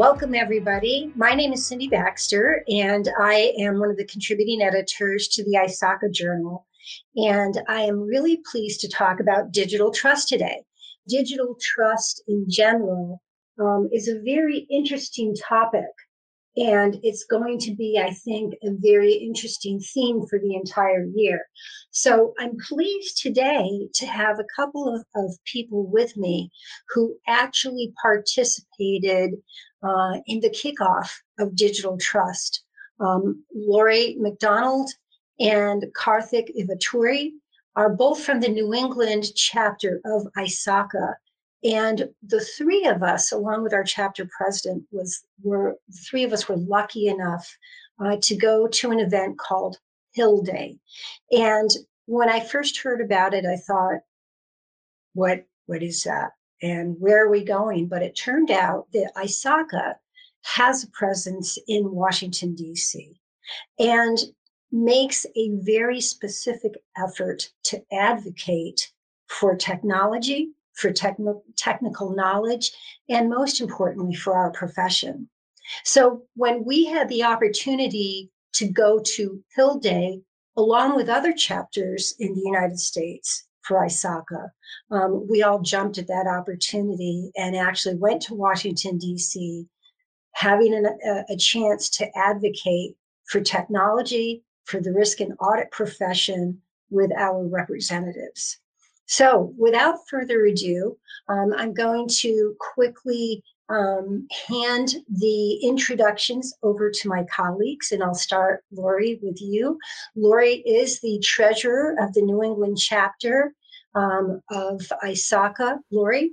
Welcome, everybody. My name is Cindy Baxter, and I am one of the contributing editors to the ISACA Journal. And I am really pleased to talk about digital trust today. Digital trust in general um, is a very interesting topic and it's going to be, I think, a very interesting theme for the entire year. So I'm pleased today to have a couple of, of people with me who actually participated uh, in the kickoff of Digital Trust. Um, Lori McDonald and Karthik Ivaturi are both from the New England chapter of ISACA. And the three of us, along with our chapter president, was were three of us were lucky enough uh, to go to an event called Hill Day. And when I first heard about it, I thought, "What? What is that? And where are we going?" But it turned out that ISACA has a presence in Washington D.C. and makes a very specific effort to advocate for technology for techn- technical knowledge, and most importantly, for our profession. So when we had the opportunity to go to Hill Day, along with other chapters in the United States for ISACA, um, we all jumped at that opportunity and actually went to Washington, D.C., having an, a, a chance to advocate for technology, for the risk and audit profession with our representatives. So, without further ado, um, I'm going to quickly um, hand the introductions over to my colleagues, and I'll start, Lori, with you. Lori is the treasurer of the New England chapter um, of ISACA. Lori?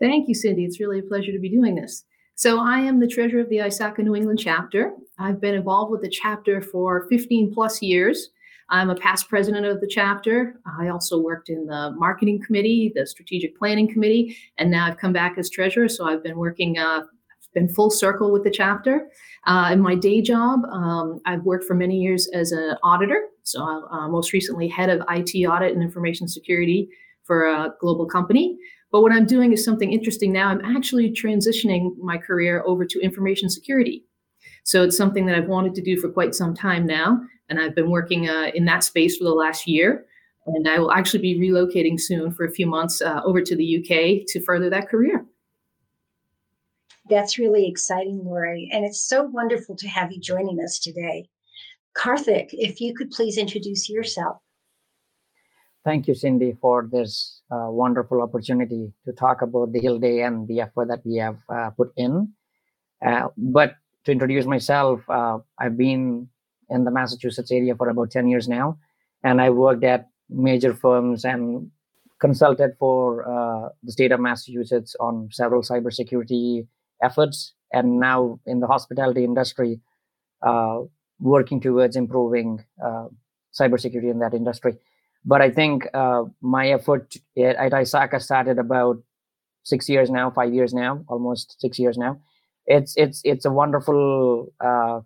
Thank you, Cindy. It's really a pleasure to be doing this. So, I am the treasurer of the ISACA New England chapter. I've been involved with the chapter for 15 plus years. I'm a past president of the chapter. I also worked in the marketing committee, the strategic planning committee, and now I've come back as treasurer. So I've been working, uh, been full circle with the chapter. Uh, in my day job, um, I've worked for many years as an auditor. So uh, most recently, head of IT audit and information security for a global company. But what I'm doing is something interesting now. I'm actually transitioning my career over to information security. So it's something that I've wanted to do for quite some time now and I've been working uh, in that space for the last year. And I will actually be relocating soon for a few months uh, over to the UK to further that career. That's really exciting, Lori. And it's so wonderful to have you joining us today. Karthik, if you could please introduce yourself. Thank you, Cindy, for this uh, wonderful opportunity to talk about the Hill Day and the effort that we have uh, put in. Uh, but to introduce myself, uh, I've been in the Massachusetts area for about 10 years now. And I worked at major firms and consulted for uh, the state of Massachusetts on several cybersecurity efforts. And now in the hospitality industry, uh, working towards improving uh, cybersecurity in that industry. But I think uh, my effort at, at ISACA started about six years now, five years now, almost six years now. It's it's it's a wonderful uh,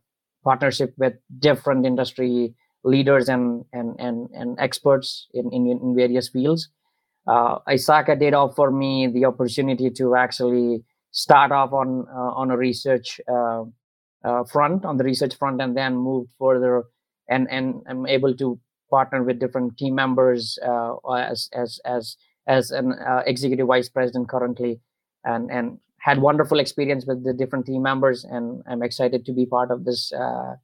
partnership with different industry leaders and and and, and experts in, in, in various fields. Uh, ISACA did offer me the opportunity to actually start off on uh, on a research uh, uh front, on the research front, and then move further. And and I'm able to partner with different team members uh, as as as as an uh, executive vice president currently, and and had wonderful experience with the different team members, and I'm excited to be part of this uh,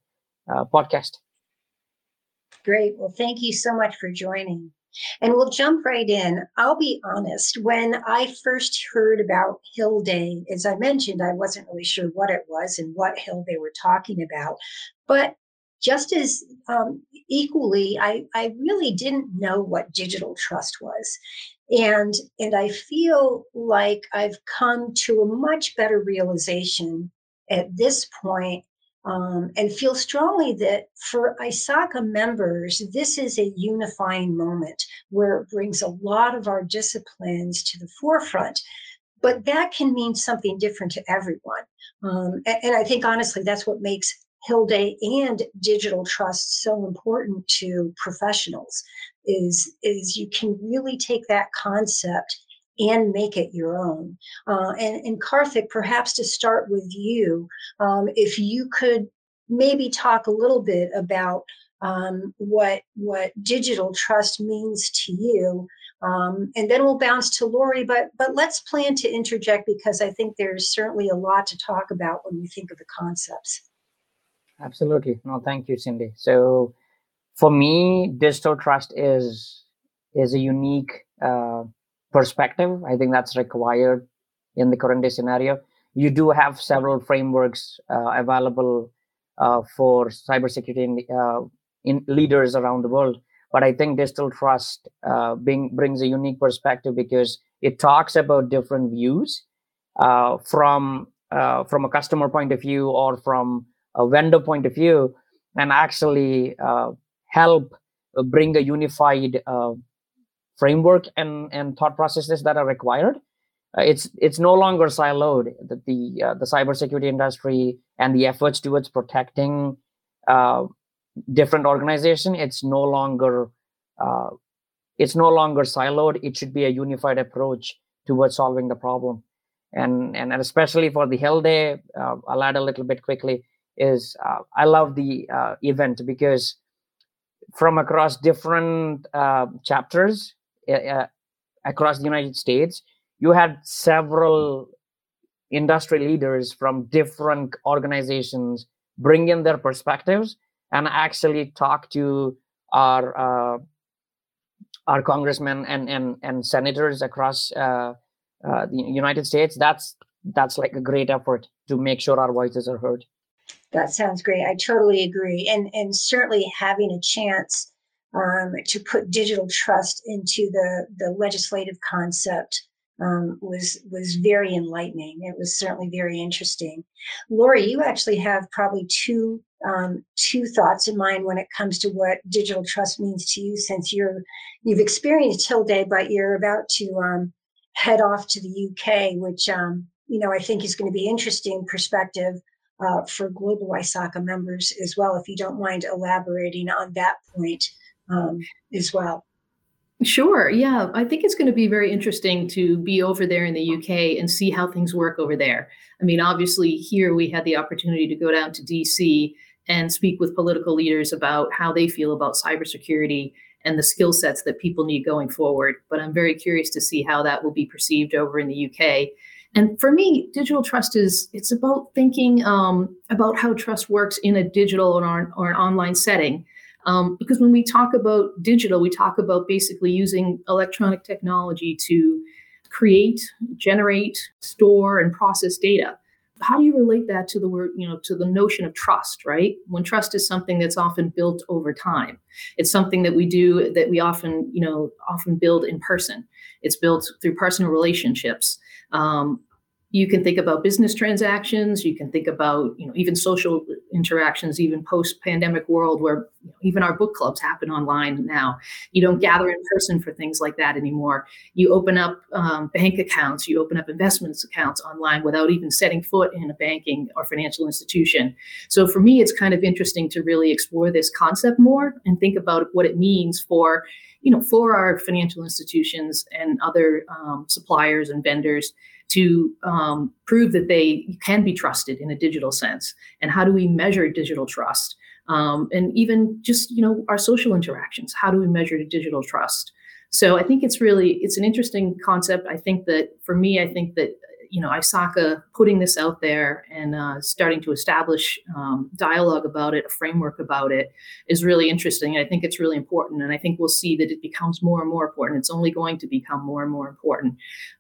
uh, podcast. Great. Well, thank you so much for joining. And we'll jump right in. I'll be honest, when I first heard about Hill Day, as I mentioned, I wasn't really sure what it was and what hill they were talking about. But just as um, equally, I, I really didn't know what digital trust was and and i feel like i've come to a much better realization at this point um, and feel strongly that for ISACA members, this is a unifying moment where it brings a lot of our disciplines to the forefront. But that can mean something different to everyone. Um, and, and I think honestly, that's what makes Hill Day and digital trust so important to professionals is is you can really take that concept and make it your own. Uh, and, and Karthik, perhaps to start with you, um, if you could maybe talk a little bit about um, what what digital trust means to you, um, and then we'll bounce to Lori. But but let's plan to interject because I think there's certainly a lot to talk about when we think of the concepts. Absolutely. No, thank you, Cindy. So for me, digital trust is is a unique uh, perspective. I think that's required in the current day scenario. You do have several frameworks uh, available uh, for cybersecurity in, uh, in, leaders around the world, but I think digital trust uh, being, brings a unique perspective because it talks about different views uh, from from a customer point of view or from a vendor point of view, and actually help bring a unified uh, framework and, and thought processes that are required. Uh, it's it's no longer siloed. The the, uh, the cybersecurity industry and the efforts towards protecting uh, different organization. It's no longer uh, it's no longer siloed. It should be a unified approach towards solving the problem. And and especially for the Hill Day, uh, I'll add a little bit quickly. Is uh, I love the event because from across different uh, chapters uh, uh, across the United States, you had several industry leaders from different organizations bring in their perspectives and actually talk to our uh, our congressmen and and and senators across uh, uh, the United States. That's that's like a great effort to make sure our voices are heard. That sounds great. I totally agree. And and certainly having a chance um, to put digital trust into the the legislative concept um, was was very enlightening. It was certainly very interesting. Lori, you actually have probably two um, two thoughts in mind when it comes to what digital trust means to you, since you're you've experienced Day, but you're about to um, head off to the UK, which um, you know I think is going to be interesting perspective uh, for global ISACA members as well, if you don't mind elaborating on that point um, as well. Sure. Yeah. I think it's going to be very interesting to be over there in the UK and see how things work over there. I mean, obviously, here we had the opportunity to go down to DC and speak with political leaders about how they feel about cybersecurity and the skill sets that people need going forward. But I'm very curious to see how that will be perceived over in the UK. And for me, digital trust is it's about thinking um, about how trust works in a digital or, or an online setting. Um, because when we talk about digital, we talk about basically using electronic technology to create, generate, store, and process data. How do you relate that to the word, you know, to the notion of trust, right? When trust is something that's often built over time. It's something that we do that we often, you know, often build in person. It's built through personal relationships. Um, you can think about business transactions you can think about you know even social interactions even post pandemic world where you know, even our book clubs happen online now. You don't gather in person for things like that anymore. You open up um, bank accounts you open up investments accounts online without even setting foot in a banking or financial institution. So for me it's kind of interesting to really explore this concept more and think about what it means for you know for our financial institutions and other um, suppliers and vendors to um, prove that they can be trusted in a digital sense. And how do we measure digital trust? Um, and even just you know our social interactions. How do we measure digital trust? So i think it's really it's an interesting concept. I think that for me i think that you know, ISACA putting this out there and uh, starting to establish um, dialogue about it, a framework about it, is really interesting. I think it's really important, and I think we'll see that it becomes more and more important. It's only going to become more and more important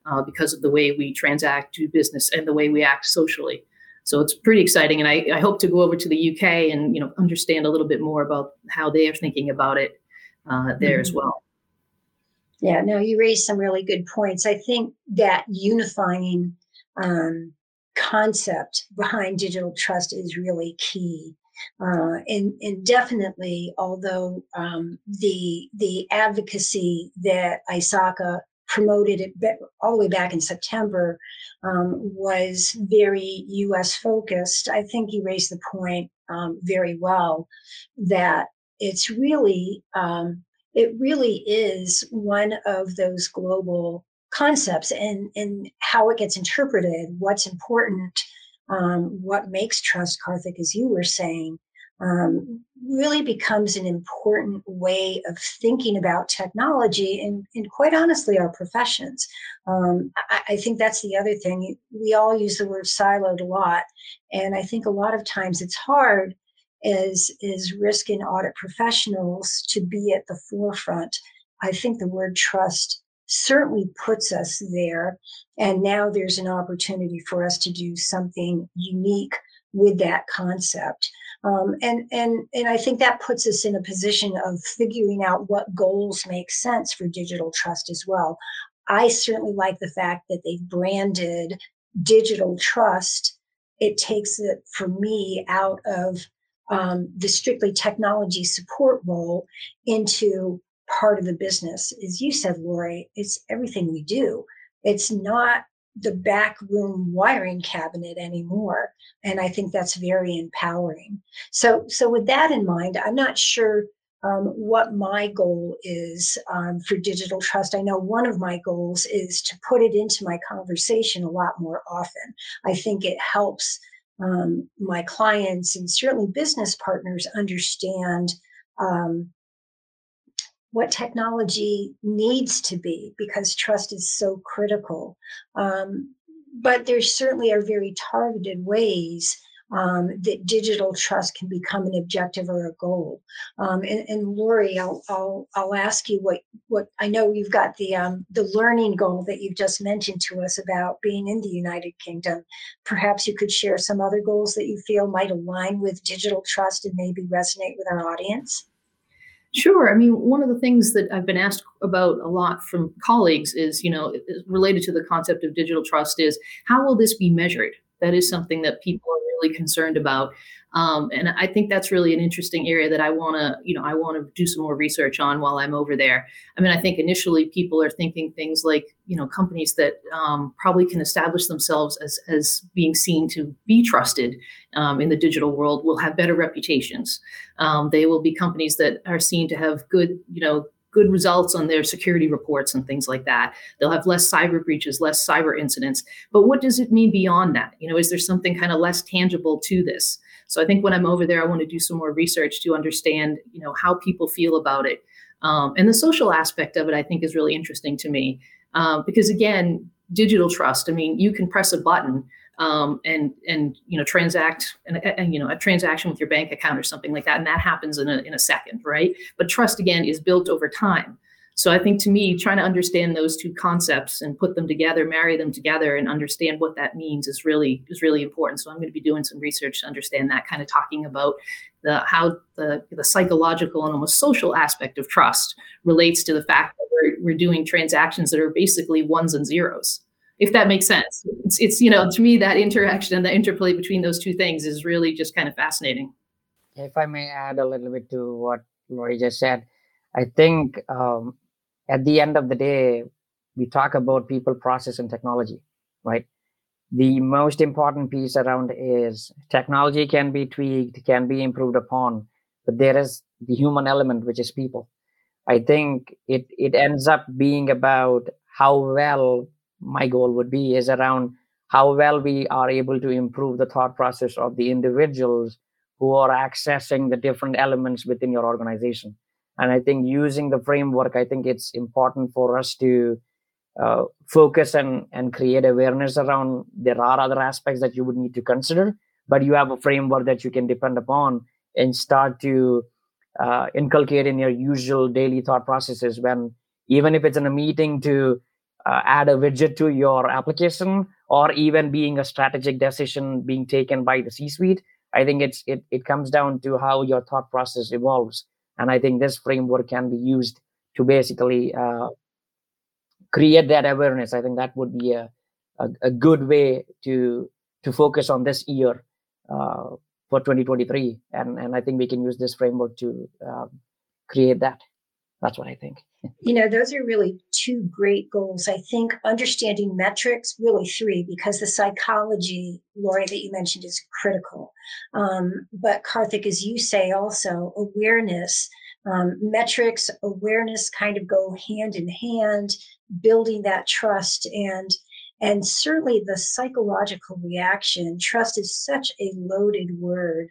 uh, because of the way we transact, do business, and the way we act socially. So it's pretty exciting, and I, I hope to go over to the UK and you know understand a little bit more about how they are thinking about it uh, there mm-hmm. as well. Yeah, no, you raised some really good points. I think that unifying um, concept behind digital trust is really key. Uh, and, and definitely, although um, the the advocacy that ISACA promoted it all the way back in September um, was very U.S. focused. I think you raised the point um, very well that it's really um, it really is one of those global concepts and and how it gets interpreted, what's important, um, what makes trust, Karthik, as you were saying, um, really becomes an important way of thinking about technology and, and quite honestly, our professions. Um, I, I, think that's the other thing. We all use the word siloed a lot. And I think a lot of times it's hard as, as risk and audit professionals to be at the forefront. I think the word trust certainly puts us there. And now there's an opportunity for us to do something unique with that concept. Um, and and and I think that puts us in a position of figuring out what goals make sense for digital trust as well. I certainly like the fact that they've branded digital trust. It takes it for me out of um, the strictly technology support role into part of the business. As you said, Lori, it's everything we do. It's not the back room wiring cabinet anymore and i think that's very empowering so so with that in mind i'm not sure um, what my goal is um, for digital trust i know one of my goals is to put it into my conversation a lot more often i think it helps um, my clients and certainly business partners understand um, what technology needs to be because trust is so critical. Um, but there certainly are very targeted ways um, that digital trust can become an objective or a goal. Um, and, and Lori, I'll, I'll, I'll ask you what, what I know you've got the, um, the learning goal that you've just mentioned to us about being in the United Kingdom. Perhaps you could share some other goals that you feel might align with digital trust and maybe resonate with our audience. Sure. I mean, one of the things that I've been asked about a lot from colleagues is, you know, related to the concept of digital trust is how will this be measured? That is something that people are really concerned about. Um, and I think that's really an interesting area that I want to, you know, I want to do some more research on while I'm over there. I mean, I think initially people are thinking things like, you know, companies that um, probably can establish themselves as as being seen to be trusted um, in the digital world will have better reputations. Um, they will be companies that are seen to have good, you know, good results on their security reports and things like that. They'll have less cyber breaches, less cyber incidents. But what does it mean beyond that? You know, is there something kind of less tangible to this? So I think when I'm over there, I want to do some more research to understand, you know, how people feel about it. Um, and the social aspect of it, I think, is really interesting to me um, because again, digital trust. I mean, you can press a button um, and and you know transact and, and, you know a transaction with your bank account or something like that, and that happens in a in a second, right? But trust again is built over time. So I think to me, trying to understand those two concepts and put them together, marry them together, and understand what that means is really is really important. So I'm going to be doing some research to understand that, kind of talking about the how the the psychological and almost social aspect of trust relates to the fact that we're we're doing transactions that are basically ones and zeros. If that makes sense, it's it's you know to me that interaction and the interplay between those two things is really just kind of fascinating. If I may add a little bit to what Lori just said, I think um, at the end of the day, we talk about people, process, and technology, right? The most important piece around is technology can be tweaked, can be improved upon, but there is the human element, which is people. I think it it ends up being about how well my goal would be is around how well we are able to improve the thought process of the individuals who are accessing the different elements within your organization and i think using the framework i think it's important for us to uh, focus and and create awareness around there are other aspects that you would need to consider but you have a framework that you can depend upon and start to uh, inculcate in your usual daily thought processes when even if it's in a meeting to uh, add a widget to your application or even being a strategic decision being taken by the c suite i think it's it, it comes down to how your thought process evolves and i think this framework can be used to basically uh, create that awareness. I think that would be a, a, a good way to to focus on this year uh, for 2023 and and i think we can use this framework to um, create that. That's what i think you know those are really two great goals. I think understanding metrics really three because the psychology lori that you mentioned is critical. Um, but karthik as you say also awareness Um, metrics, awareness kind of go hand in hand, building that trust and and certainly the psychological reaction. Trust is such a loaded word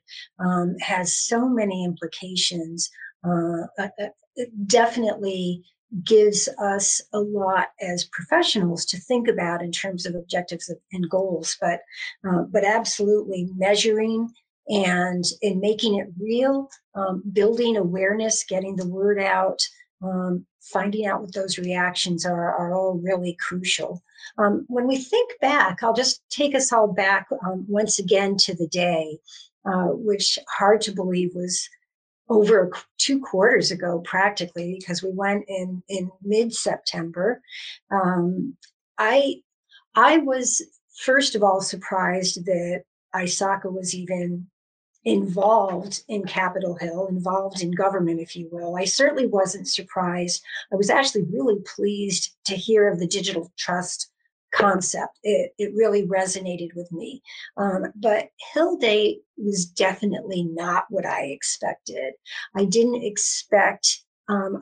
um, has so many implications uh, uh, uh definitely gives us a lot as professionals to think about in terms of objectives and goals but uh, but absolutely measuring and in making it real um, building awareness getting the word out um, finding out what those reactions are are all really crucial. Um, when we think back i'll just take us all back um, once again to the day uh, which hard to believe was over two quarters ago practically because we went in in mid-september um, i i was first of all surprised that ISACA was even involved in Capitol Hill, involved in government, if you will. I certainly wasn't surprised. I was actually really pleased to hear of the digital trust concept. It, it really resonated with me. Um, but Hill Day was definitely not what I expected. I didn't expect um,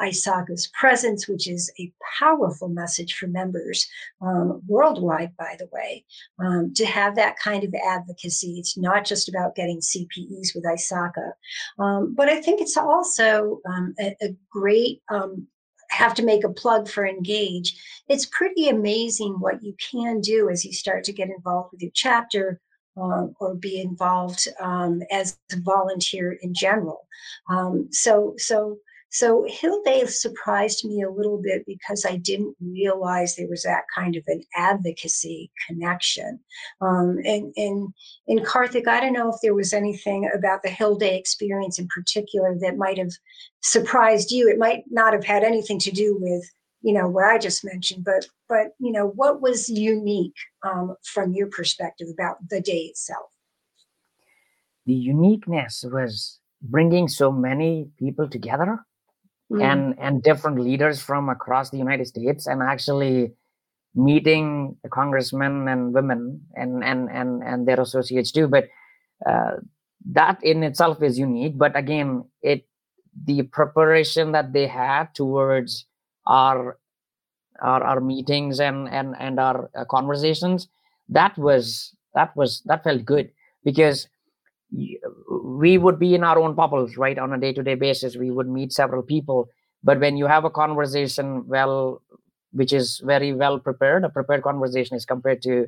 presence, which is a powerful message for members um, worldwide, by the way, um, to have that kind of advocacy. It's not just about getting CPEs with ISACA, um, but I think it's also um, a, a, great um, have to make a plug for engage it's pretty amazing what you can do as you start to get involved with your chapter um, or be involved um, as a volunteer in general. Um, so so so Hill Day surprised me a little bit because I didn't realize there was that kind of an advocacy connection. Um, and in in Karthik, I don't know if there was anything about the Hill Day experience in particular that might have surprised you. It might not have had anything to do with you know what I just mentioned, but but you know what was unique um, from your perspective about the day itself. The uniqueness was bringing so many people together mm. and and different leaders from across the United States and actually meeting the congressmen and women and and and and their associates too but uh, that in itself is unique but again it the preparation that they had towards our our, our meetings and and and our uh, conversations that was that was that felt good because we would be in our own bubbles right? On a day-to-day basis we would meet several people. But when you have a conversation well which is very well prepared a prepared conversation is compared to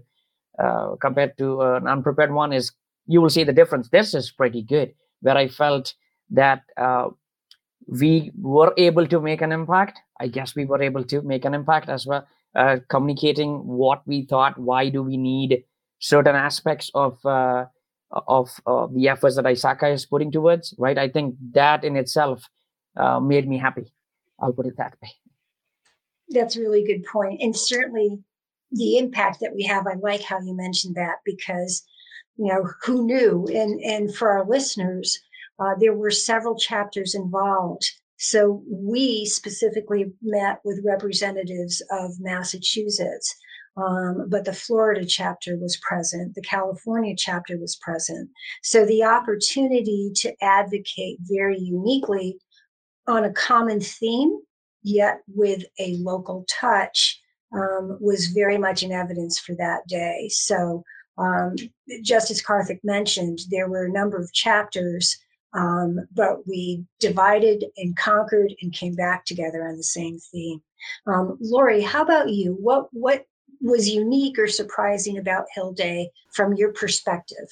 uh, compared to an unprepared one is you will see the difference. This is pretty good where i felt that uh, we were able to make an impact. I guess we were able to make an impact as well uh, communicating what we thought why do we need certain aspects of uh, of uh, the efforts that ISACA is putting towards, right? I think that in itself uh, made me happy. I'll put it that way. That's a really good point. And certainly the impact that we have, I like how you mentioned that because, you know, who knew? And, and for our listeners, uh, there were several chapters involved. So we specifically met with representatives of Massachusetts, um, but the Florida chapter was present, the California chapter was present. So the opportunity to advocate very uniquely on a common theme, yet with a local touch, um, was very much in evidence for that day. So, um, just as Karthik mentioned, there were a number of chapters, um, but we divided and conquered and came back together on the same theme. Um, Lori, how about you? What what was unique or surprising about Hill Day from your perspective?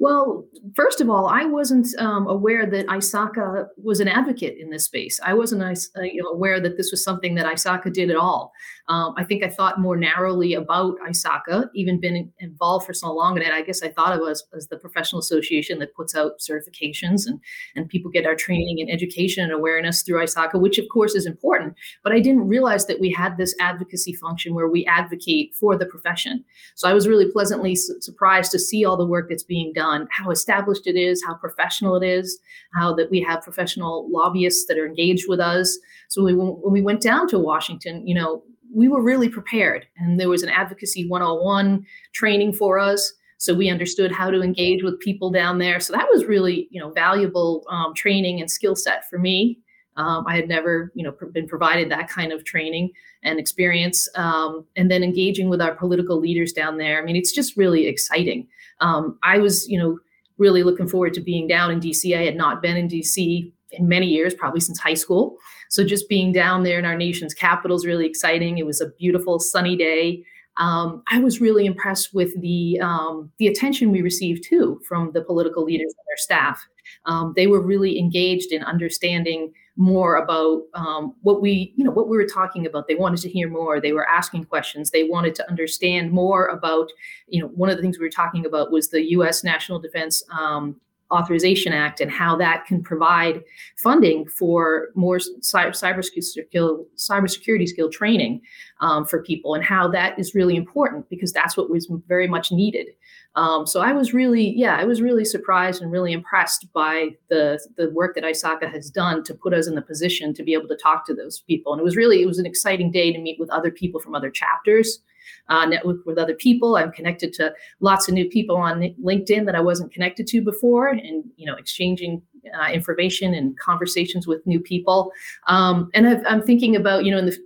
Well, first of all, I wasn't um, aware that ISACA was an advocate in this space. I wasn't uh, you know, aware that this was something that ISACA did at all. Um, I think I thought more narrowly about ISACA, even been involved for so long in it. I guess I thought it was as the professional association that puts out certifications and, and people get our training and education and awareness through ISACA, which of course is important. But I didn't realize that we had this advocacy function where we advocate for the profession. So I was really pleasantly su- surprised to see all the work that's being done, how established it is, how professional it is, how that we have professional lobbyists that are engaged with us. So we, when we went down to Washington, you know, we were really prepared and there was an advocacy 101 training for us So we understood how to engage with people down there. So that was really, you know, valuable um, training and skill set for me. Um, I had never, you know, pr- been provided that kind of training and experience. Um, and then engaging with our political leaders down there. I mean, it's just really exciting. Um, I was, you know, really looking forward to being down in DC. I had not been in DC in many years, probably since high school. So just being down there in our nation's capital is really exciting. It was a beautiful sunny day. Um, I was really impressed with the um, the attention we received too from the political leaders and their staff. Um, they were really engaged in understanding more about um, what we you know what we were talking about. They wanted to hear more. They were asking questions. They wanted to understand more about you know one of the things we were talking about was the U.S. National Defense um, Authorization Act and how that can provide funding for more cyber, cybersecurity, cybersecurity skill training um, for people, and how that is really important because that's what was very much needed. Um, so I was really, yeah, I was really surprised and really impressed by the the work that ISACA has done to put us in the position to be able to talk to those people. And it was really, it was an exciting day to meet with other people from other chapters uh, network with other people. I'm connected to lots of new people on LinkedIn that I wasn't connected to before, and you know, exchanging uh, information and conversations with new people. Um, and i am thinking about, you know, in the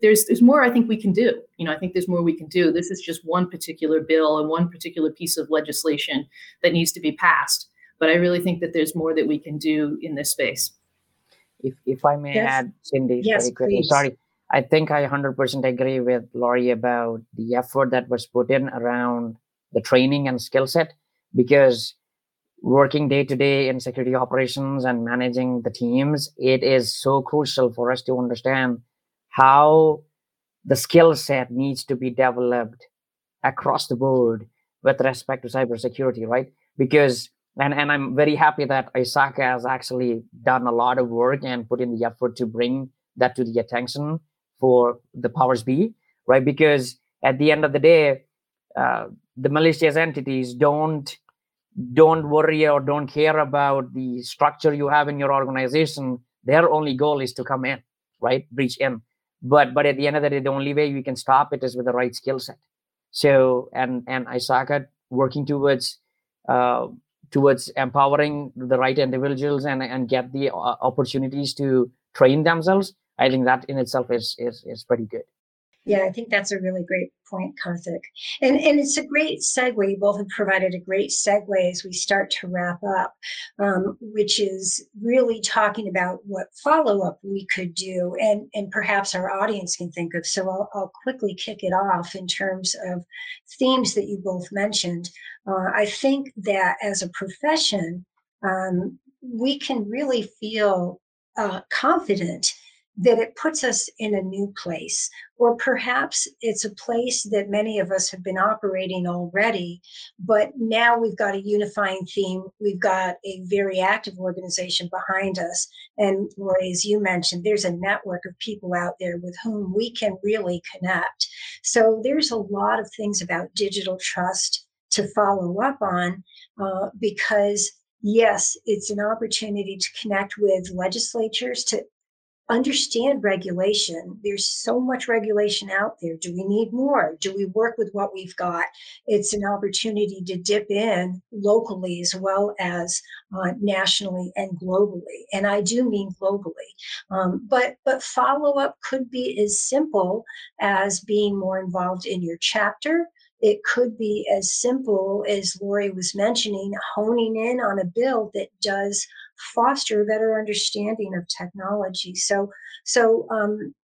there's there's more I think we can do. You know, I think there's more we can do. This is just one particular bill and one particular piece of legislation that needs to be passed. But I really think that there's more that we can do in this space. If if I may yes. add, Cindy, yes, very quickly. Please. Sorry, I think I 100% agree with Lori about the effort that was put in around the training and skill set because working day to day in security operations and managing the teams, it is so crucial for us to understand how the skill set needs to be developed across the board with respect to cybersecurity, right? Because and, and I'm very happy that ISACA has actually done a lot of work and put in the effort to bring that to the attention for the powers be, right? Because at the end of the day, uh, the malicious entities don't don't worry or don't care about the structure you have in your organization. Their only goal is to come in, right? Breach in. But but at the end of the day, the only way you can stop it is with the right skill set. So and and ISACA working towards uh, towards empowering the right individuals and and get the uh, opportunities to train themselves I think that in itself is is is pretty good. Yeah, I think that's a really great point, Karthik. And and it's a great segue. You both have provided a great segue as we start to wrap up, um, which is really talking about what follow up we could do, and and perhaps our audience can think of. So I'll, I'll quickly kick it off in terms of themes that you both mentioned. Uh, I think that as a profession, um, we can really feel uh, confident that it puts us in a new place. Or perhaps it's a place that many of us have been operating already, but now we've got a unifying theme. We've got a very active organization behind us. And Lori, as you mentioned, there's a network of people out there with whom we can really connect. So there's a lot of things about digital trust to follow up on uh, because yes, it's an opportunity to connect with legislatures, to understand regulation. There's so much regulation out there. Do we need more? Do we work with what we've got? It's an opportunity to dip in locally as well as uh, nationally and globally. And I do mean globally. Um, but but follow up could be as simple as being more involved in your chapter. It could be as simple as Lori was mentioning, honing in on a bill that does foster a better understanding of technology. So, so um,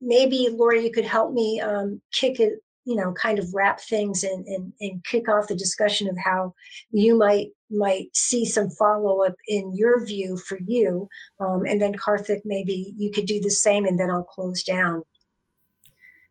maybe Lori, you could help me um, kick it, you know, kind of wrap things and, and and kick off the discussion of how you might might see some follow up in your view for you, um, and then Karthik, maybe you could do the same, and then I'll close down.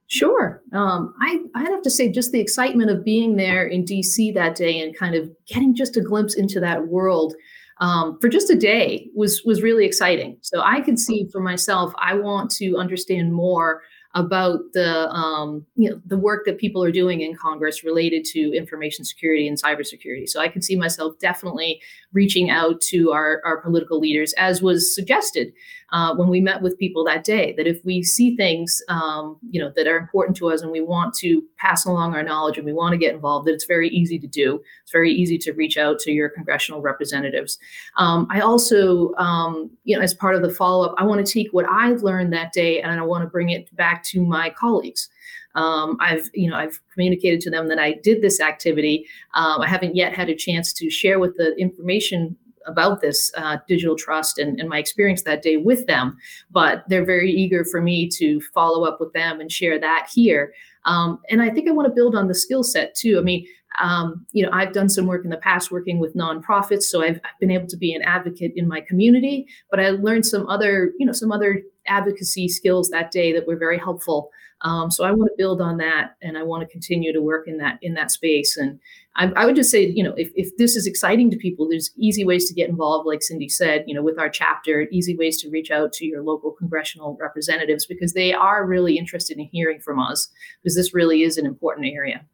Sure. Um, I, I'd have to say, just the excitement of being there in DC that day and kind of getting just a glimpse into that world um, for just a day was was really exciting. So I could see for myself, I want to understand more about the um, you know the work that people are doing in Congress related to information security and cybersecurity. So I can see myself definitely reaching out to our, our political leaders, as was suggested. Uh, when we met with people that day. That if we see things, um, you know, that are important to us, and we want to pass along our knowledge, and we want to get involved, that it's very easy to do. It's very easy to reach out to your congressional representatives. Um, I also, um, you know, as part of the follow up, I want to take what I've learned that day, and I want to bring it back to my colleagues. Um, I've, you know, I've communicated to them that I did this activity. Um, I haven't yet had a chance to share with the information about this uh, digital trust and, and, my experience that day with them, but they're very eager for me to follow up with them and share that here. Um, and I think I want to build on the skill set too. I mean, um, you know, I've done some work in the past working with nonprofits, so I've, I've been able to be an advocate in my community. But I learned some other, you know, some other advocacy skills that day that were very helpful. Um, so I want to build on that, and I want to continue to work in that in that space. And I, I, would just say, you know, if, if this is exciting to people, there's easy ways to get involved, like Cindy said, you know, with our chapter, easy ways to reach out to your local congressional representatives because they are really interested in hearing from us because this really is an important area.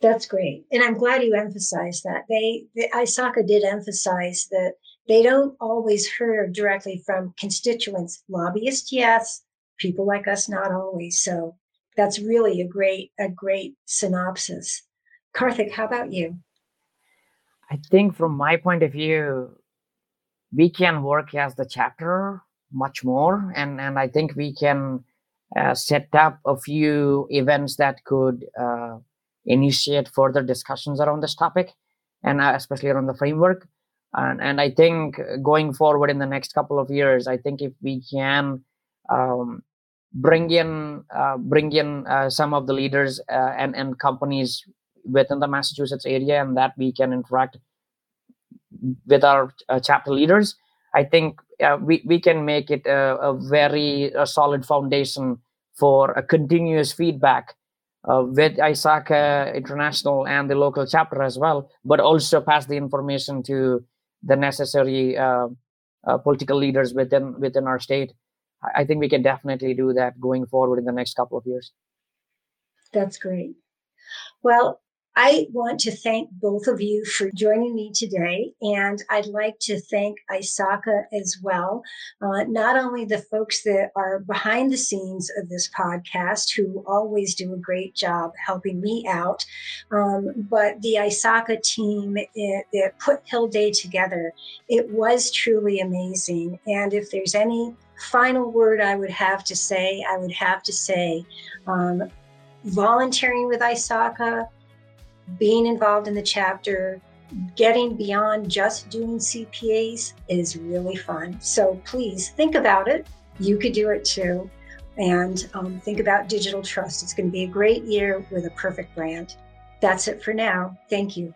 That's great. And I'm glad you emphasized that. They, the, ISACA did emphasize that they don't always hear directly from constituents. Lobbyists, yes. People like us, not always. So that's really a great, a great synopsis. Karthik, how about you? I think from my point of view, we can work as the chapter much more. And, and I think we can uh, set up a few events that could uh, initiate further discussions around this topic and uh, especially around the framework. And, and i think going forward in the next couple of years i think if we can um, bring in uh, bring in uh, some of the leaders uh, and and companies within the massachusetts area and that we can interact with our uh, chapter leaders i think uh, we, we can make it a, a very a solid foundation for a continuous feedback uh, with ISACA International and the local chapter as well, but also pass the information to the necessary uh, uh, political leaders within within our state. I think we can definitely do that going forward in the next couple of years. That's great. Well, I want to thank both of you for joining me today. And I'd like to thank ISACA as well. Uh, not only the folks that are behind the scenes of this podcast, who always do a great job helping me out, um, but the ISACA team that put Hill Day together. It was truly amazing. And if there's any final word I would have to say, I would have to say um, volunteering with ISACA being involved in the chapter, getting beyond just doing CPAs is really fun. So please think about it. You could do it too. And um, think about digital trust. It's going to be a great year with a perfect brand. That's it for now. Thank you.